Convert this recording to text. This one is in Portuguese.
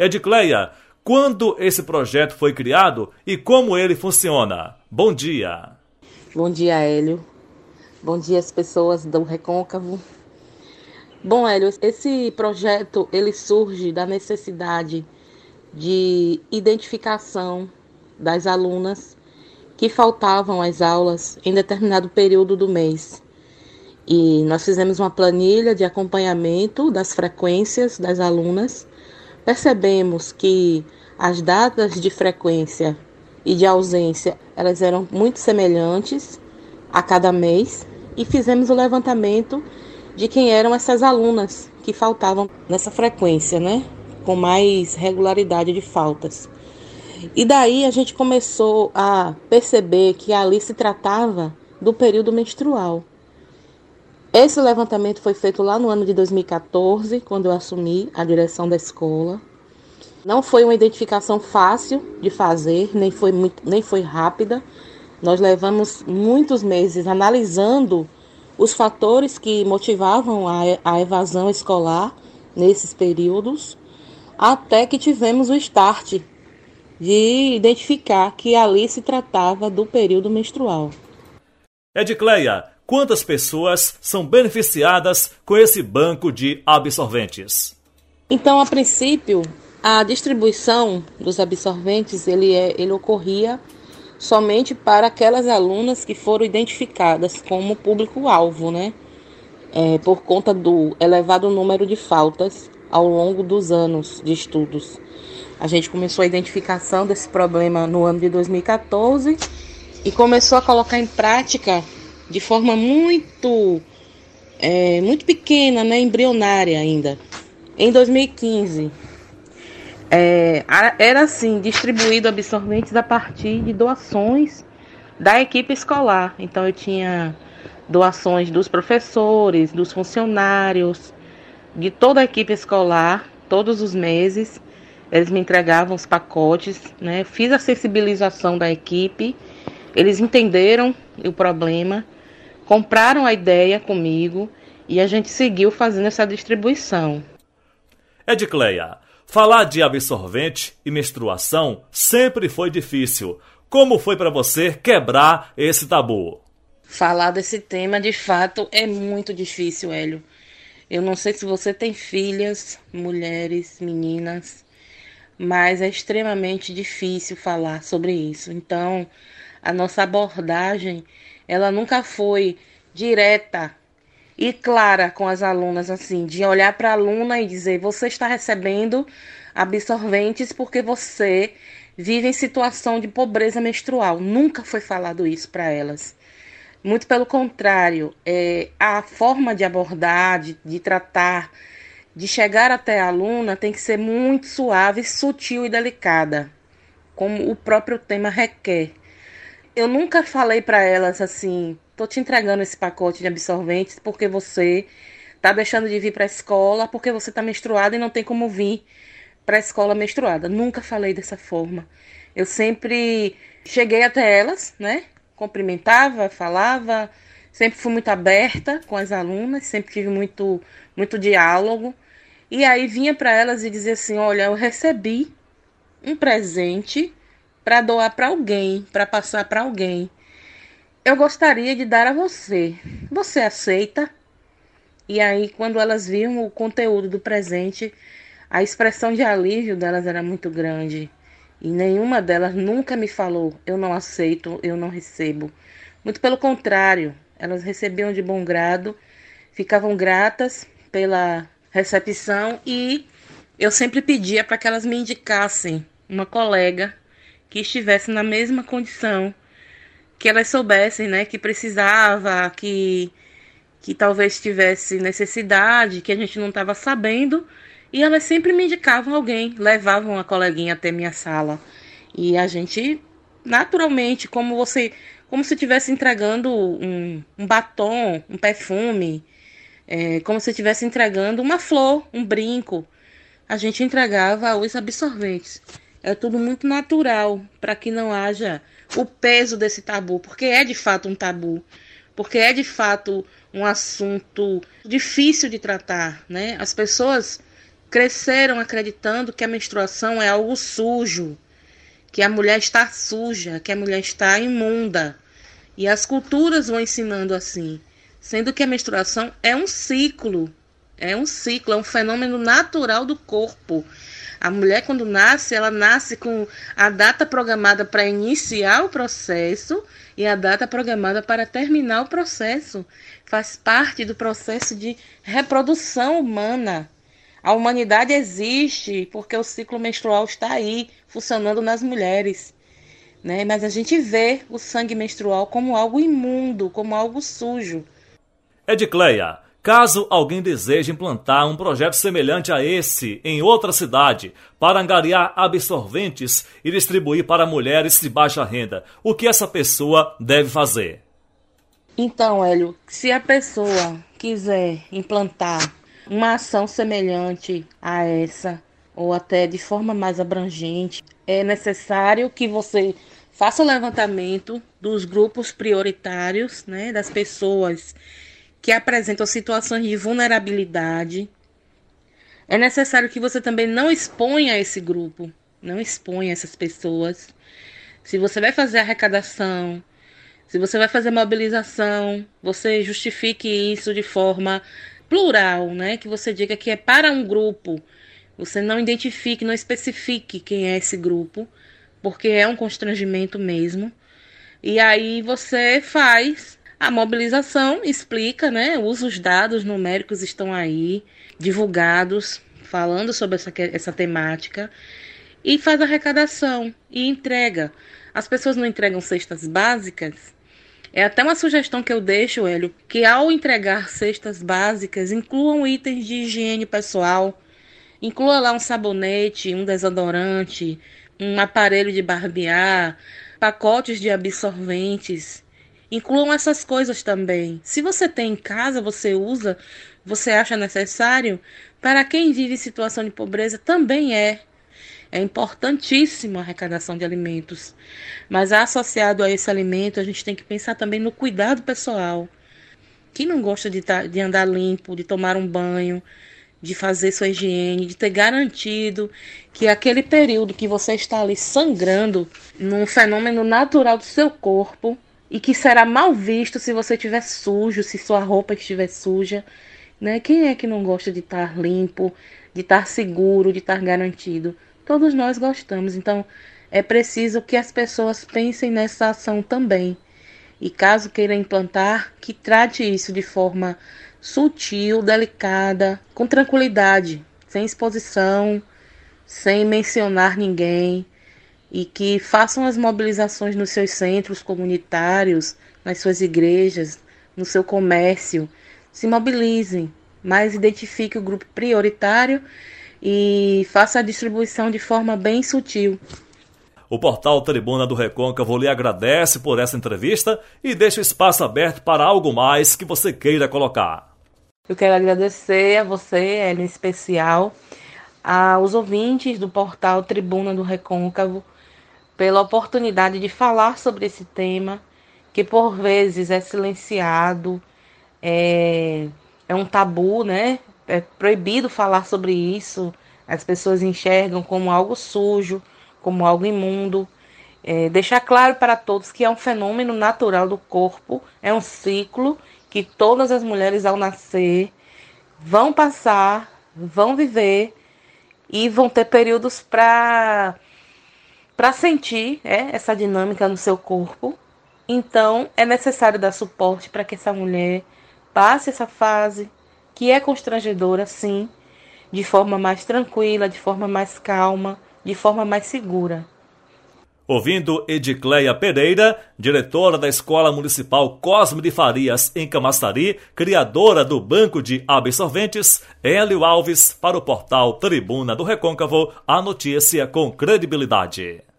Edicleia, quando esse projeto foi criado e como ele funciona? Bom dia. Bom dia, Hélio. Bom dia, as pessoas do Recôncavo. Bom, Hélio, esse projeto ele surge da necessidade de identificação das alunas que faltavam às aulas em determinado período do mês. E nós fizemos uma planilha de acompanhamento das frequências das alunas. Percebemos que as datas de frequência e de ausência, elas eram muito semelhantes a cada mês e fizemos o levantamento de quem eram essas alunas que faltavam nessa frequência, né? Com mais regularidade de faltas. E daí a gente começou a perceber que ali se tratava do período menstrual. Esse levantamento foi feito lá no ano de 2014, quando eu assumi a direção da escola. Não foi uma identificação fácil de fazer, nem foi, muito, nem foi rápida. Nós levamos muitos meses analisando os fatores que motivavam a, a evasão escolar nesses períodos, até que tivemos o start de identificar que ali se tratava do período menstrual. Edcleia, quantas pessoas são beneficiadas com esse banco de absorventes? Então, a princípio, a distribuição dos absorventes ele, é, ele ocorria somente para aquelas alunas que foram identificadas como público-alvo, né? É, por conta do elevado número de faltas ao longo dos anos de estudos. A gente começou a identificação desse problema no ano de 2014 e começou a colocar em prática de forma muito, é, muito pequena, né, embrionária ainda. Em 2015, é, era assim, distribuído absorventes a partir de doações da equipe escolar. Então eu tinha doações dos professores, dos funcionários, de toda a equipe escolar, todos os meses. Eles me entregavam os pacotes, né? Fiz a sensibilização da equipe, eles entenderam o problema compraram a ideia comigo e a gente seguiu fazendo essa distribuição. Edcleia, falar de absorvente e menstruação sempre foi difícil. Como foi para você quebrar esse tabu? Falar desse tema de fato é muito difícil, Hélio. Eu não sei se você tem filhas, mulheres, meninas, mas é extremamente difícil falar sobre isso. Então, a nossa abordagem ela nunca foi direta e clara com as alunas, assim, de olhar para a aluna e dizer: você está recebendo absorventes porque você vive em situação de pobreza menstrual. Nunca foi falado isso para elas. Muito pelo contrário, é, a forma de abordar, de, de tratar, de chegar até a aluna tem que ser muito suave, sutil e delicada, como o próprio tema requer eu nunca falei para elas assim, tô te entregando esse pacote de absorventes porque você tá deixando de vir para a escola, porque você tá menstruada e não tem como vir para a escola menstruada. Nunca falei dessa forma. Eu sempre cheguei até elas, né? Cumprimentava, falava, sempre fui muito aberta com as alunas, sempre tive muito muito diálogo. E aí vinha para elas e dizia assim: "Olha, eu recebi um presente para doar para alguém, para passar para alguém. Eu gostaria de dar a você. Você aceita? E aí, quando elas viam o conteúdo do presente, a expressão de alívio delas era muito grande. E nenhuma delas nunca me falou: eu não aceito, eu não recebo. Muito pelo contrário, elas recebiam de bom grado, ficavam gratas pela recepção e eu sempre pedia para que elas me indicassem uma colega que estivesse na mesma condição, que elas soubessem, né, que precisava, que que talvez tivesse necessidade, que a gente não estava sabendo, e elas sempre me indicavam alguém, levavam a coleguinha até minha sala. E a gente, naturalmente, como você, como se estivesse entregando um, um, batom, um perfume, é, como se estivesse entregando uma flor, um brinco, a gente entregava os absorventes. É tudo muito natural para que não haja o peso desse tabu, porque é de fato um tabu, porque é de fato um assunto difícil de tratar, né? As pessoas cresceram acreditando que a menstruação é algo sujo, que a mulher está suja, que a mulher está imunda. E as culturas vão ensinando assim, sendo que a menstruação é um ciclo, é um ciclo, é um fenômeno natural do corpo. A mulher, quando nasce, ela nasce com a data programada para iniciar o processo e a data programada para terminar o processo. Faz parte do processo de reprodução humana. A humanidade existe porque o ciclo menstrual está aí, funcionando nas mulheres. Né? Mas a gente vê o sangue menstrual como algo imundo, como algo sujo. Edcleia, Caso alguém deseje implantar um projeto semelhante a esse em outra cidade para angariar absorventes e distribuir para mulheres de baixa renda, o que essa pessoa deve fazer? Então, Hélio, se a pessoa quiser implantar uma ação semelhante a essa, ou até de forma mais abrangente, é necessário que você faça o levantamento dos grupos prioritários, né, das pessoas que apresentam situações de vulnerabilidade. É necessário que você também não exponha esse grupo, não exponha essas pessoas. Se você vai fazer arrecadação, se você vai fazer mobilização, você justifique isso de forma plural, né? Que você diga que é para um grupo. Você não identifique, não especifique quem é esse grupo, porque é um constrangimento mesmo. E aí você faz a mobilização explica, né? Os dados numéricos estão aí, divulgados, falando sobre essa, essa temática, e faz arrecadação e entrega. As pessoas não entregam cestas básicas. É até uma sugestão que eu deixo, Hélio, que ao entregar cestas básicas, incluam itens de higiene pessoal. Inclua lá um sabonete, um desodorante, um aparelho de barbear, pacotes de absorventes Incluam essas coisas também. Se você tem em casa, você usa, você acha necessário, para quem vive em situação de pobreza também é. É importantíssimo a arrecadação de alimentos. Mas associado a esse alimento, a gente tem que pensar também no cuidado pessoal. Quem não gosta de, tá, de andar limpo, de tomar um banho, de fazer sua higiene, de ter garantido que aquele período que você está ali sangrando num fenômeno natural do seu corpo, e que será mal visto se você estiver sujo, se sua roupa estiver suja. Né? Quem é que não gosta de estar limpo, de estar seguro, de estar garantido? Todos nós gostamos, então é preciso que as pessoas pensem nessa ação também. E caso queira implantar, que trate isso de forma sutil, delicada, com tranquilidade, sem exposição, sem mencionar ninguém, e que façam as mobilizações nos seus centros comunitários, nas suas igrejas, no seu comércio. Se mobilizem, mas identifique o grupo prioritário e faça a distribuição de forma bem sutil. O portal Tribuna do Recôncavo lhe agradece por essa entrevista e deixa o espaço aberto para algo mais que você queira colocar. Eu quero agradecer a você, em especial, aos ouvintes do portal Tribuna do Recôncavo, pela oportunidade de falar sobre esse tema, que por vezes é silenciado, é, é um tabu, né? É proibido falar sobre isso. As pessoas enxergam como algo sujo, como algo imundo. É, deixar claro para todos que é um fenômeno natural do corpo, é um ciclo que todas as mulheres ao nascer vão passar, vão viver e vão ter períodos para para sentir é, essa dinâmica no seu corpo. Então, é necessário dar suporte para que essa mulher passe essa fase, que é constrangedora, sim, de forma mais tranquila, de forma mais calma, de forma mais segura. Ouvindo Edicleia Pereira, diretora da Escola Municipal Cosme de Farias, em Camaçari, criadora do Banco de Absorventes, Hélio Alves, para o portal Tribuna do Recôncavo, a notícia com credibilidade.